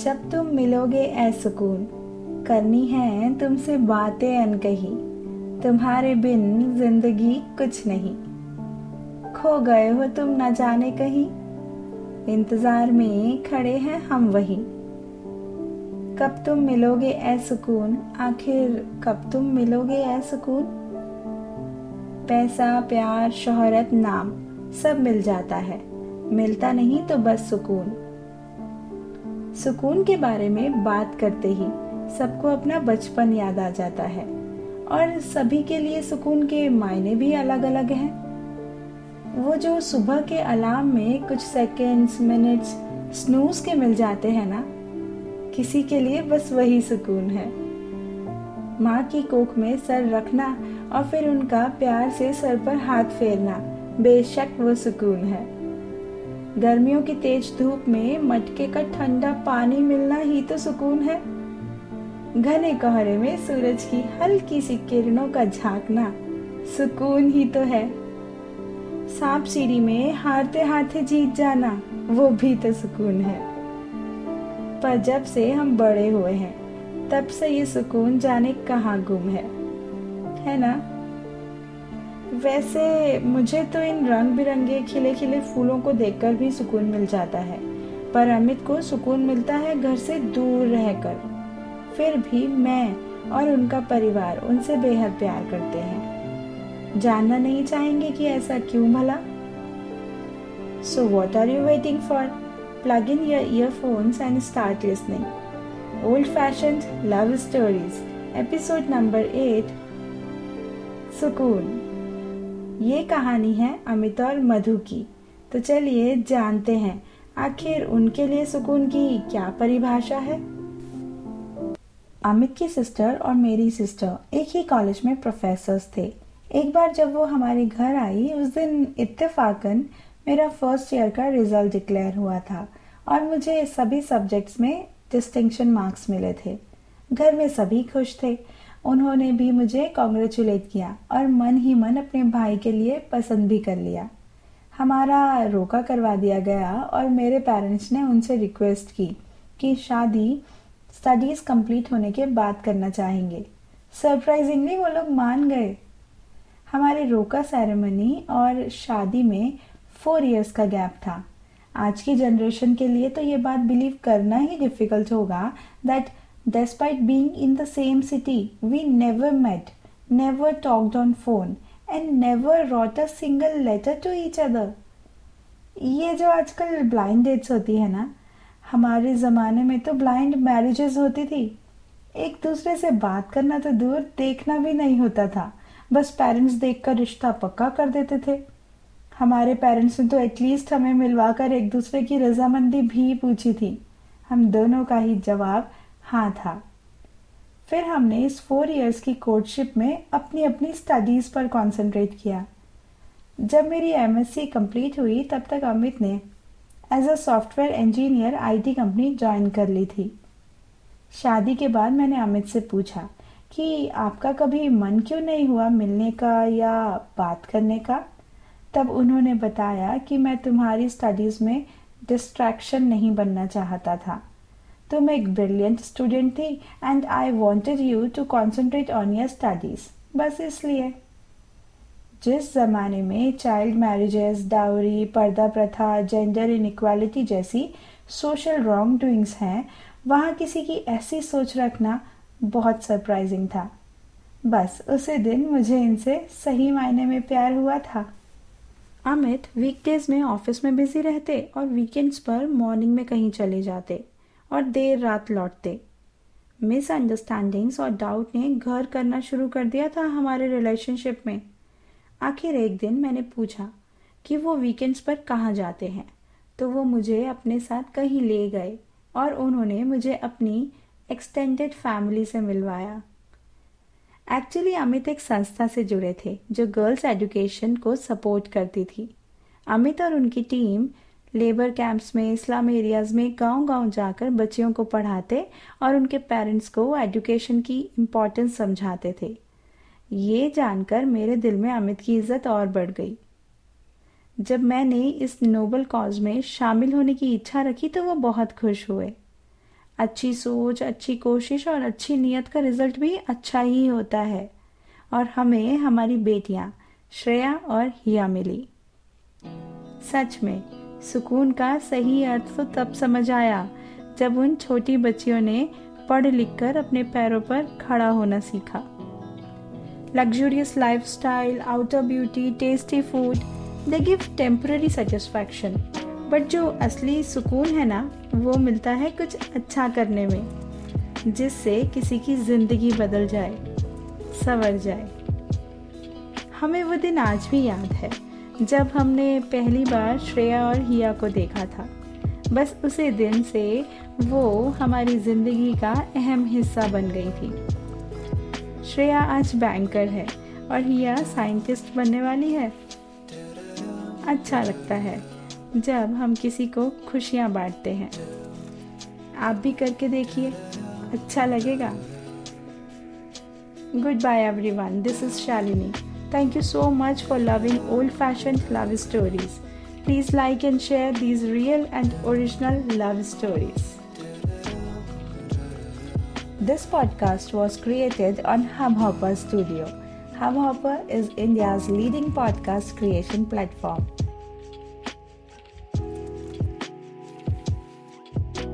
जब तुम मिलोगे ए सुकून, करनी है तुमसे बातें अनकही, तुम्हारे बिन ज़िंदगी कुछ नहीं। खो गए हो तुम न जाने कहीं, इंतज़ार में खड़े हैं हम वही। कब तुम मिलोगे ए सुकून, आखिर कब तुम मिलोगे ए सुकून? पैसा, प्यार, शोहरत, नाम सब मिल जाता है, मिलता नहीं तो बस सुकून। सुकून के बारे में बात करते ही सबको अपना बचपन याद आ जाता है और सभी के लिए सुकून के मायने भी अलग अलग हैं। वो जो सुबह के अलार्म में कुछ सेकेंड्स मिनट्स स्नूज के मिल जाते हैं ना, किसी के लिए बस वही सुकून है। माँ की कोख में सर रखना और फिर उनका प्यार से सर पर हाथ फेरना, बेशक वो सुकून है। गर्मियों की तेज धूप में मटके का ठंडा पानी मिलना ही तो सुकून है। घने कोहरे में सूरज की हल्की सी किरणों का झांकना सुकून ही तो है। सांप सीढ़ी में हारते हारते जीत जाना वो भी तो सुकून है। पर जब से हम बड़े हुए हैं, तब से ये सुकून जाने कहाँ गुम है। है ना? वैसे मुझे तो इन रंग बिरंगे खिले खिले फूलों को देखकर भी सुकून मिल जाता है। पर अमित को सुकून मिलता है घर से दूर रहकर। फिर भी मैं और उनका परिवार उनसे बेहद प्यार करते हैं। जानना नहीं चाहेंगे कि ऐसा क्यों भला? So what are you waiting for plug in your earphones and start listening old fashion love stories episode number eight सुकून ये कहानी है अमित और मधु की। तो चलिए जानते हैं, आखिर उनके लिए सुकून की क्या परिभाषा है? अमित की सिस्टर और मेरी सिस्टर एक ही कॉलेज में प्रोफेसर्स थे। एक बार जब वो हमारे घर आई, उस दिन इत्तेफाकन मेरा फ़र्स्ट ईयर का रिज़ल्ट डिक्लेयर हुआ था और मुझे सभी सब्जेक्ट्स में डिस्टिंक्शन मार्क्स मिले थे। घर में सभी खुश थे। उन्होंने भी मुझे कॉन्ग्रेचुलेट किया और मन ही मन अपने भाई के लिए पसंद भी कर लिया। हमारा रोका करवा दिया गया और मेरे पेरेंट्स ने उनसे रिक्वेस्ट की कि शादी स्टडीज़ कंप्लीट होने के बाद करना चाहेंगे। सरप्राइजिंगली वो लोग मान गए। हमारे रोका सेरेमनी और शादी में फोर इयर्स का गैप था। आज की जनरेशन के लिए तो ये बात बिलीव करना ही डिफ़िकल्ट होगा that despite being in the same city we never met never talked on phone and never wrote a single letter to each other ये जो आजकल ब्लाइंड डेट्स होती है ना, हमारे ज़माने में तो ब्लाइंड मैरिजेस होती थी। एक दूसरे से बात करना तो दूर देखना भी नहीं होता था। बस पेरेंट्स देखकर रिश्ता पक्का कर देते थे। हमारे पेरेंट्स ने तो एटलीस्ट हमें मिलवाकर एक दूसरे की रजामंदी भी पूछी थी। हम दोनों का ही जवाब हाँ था। फिर हमने इस फोर इयर्स की कोर्टशिप में अपनी अपनी स्टडीज़ पर कंसंट्रेट किया। जब मेरी एमएससी कंप्लीट हुई, तब तक अमित ने as a software engineer IT company join कर ली थी। शादी के बाद मैंने अमित से पूछा कि आपका कभी मन क्यों नहीं हुआ मिलने का या बात करने का? तब उन्होंने बताया कि मैं तुम्हारी स्टडीज़ में डिस्ट्रैक्शन नहीं बनना चाहता था। तुम एक ब्रिलियंट स्टूडेंट थी and I wanted you to concentrate on your studies बस इसलिए। जिस जमाने में चाइल्ड मैरिजेस डाउरी पर्दा प्रथा जेंडर इनक्वालिटी जैसी सोशल रॉन्ग डूइंग्स हैं, वहाँ किसी की ऐसी सोच रखना बहुत सरप्राइजिंग था। बस उसी दिन मुझे इनसे सही मायने में प्यार हुआ था। अमित वीकडेज में ऑफ़िस में बिज़ी रहते और वीकेंड्स पर मॉर्निंग में कहीं चले जाते। और देर रात लौटते। मिसअंडरस्टैंडिंग्स और डाउट ने घर करना शुरू कर दिया था हमारे रिलेशनशिप में। आखिर एक दिन मैंने पूछा कि वो वीकेंड्स पर कहाँ जाते हैं? तो वो मुझे अपने साथ कहीं ले गए और उन्होंने मुझे अपनी एक्सटेंडेड फैमिली से मिलवाया। एक्चुअली अमित एक संस्था से जुड़े थे जो गर्ल्स एजुकेशन को सपोर्ट करती थी। अमित और उनकी टीम लेबर कैंप्स में, इस्लाम एरियाज़ में गाँव गाँव जाकर बच्चियों को पढ़ाते और उनके पेरेंट्स को एजुकेशन की इम्पोर्टेंस समझाते थे। ये जानकर मेरे दिल में अमित की इज़्ज़त और बढ़ गई। जब मैंने इस नोबल कॉज में शामिल होने की इच्छा रखी तो वो बहुत खुश हुए। अच्छी सोच, अच्छी कोशिश और अच्छी नीयत का रिज़ल्ट भी अच्छा ही होता है और हमें हमारी बेटियाँ, श्रेया और हिया मिली। सच में सुकून का सही अर्थ तो तब समझ आया, जब उन छोटी बच्चियों ने पढ़ लिख कर अपने पैरों पर खड़ा होना सीखा। Luxurious lifestyle outer beauty tasty food they give temporary satisfaction but जो असली सुकून है ना, वो मिलता है कुछ अच्छा करने में, जिससे किसी की ज़िंदगी बदल जाए, संवर जाए। हमें वो दिन आज भी याद है। जब हमने पहली बार श्रेया और हिया को देखा था, बस उसी दिन से वो हमारी ज़िंदगी का अहम हिस्सा बन गई थी। श्रेया आज बैंकर है और हिया साइंटिस्ट बनने वाली है। अच्छा लगता है जब हम किसी को खुशियाँ बांटते हैं। आप भी करके देखिए अच्छा लगेगा। Goodbye everyone this is Shalini Thank you so much for loving old fashioned love stories. Please like and share these real and original love stories. This podcast was created on Hubhopper Studio. Hubhopper is India's leading podcast creation platform.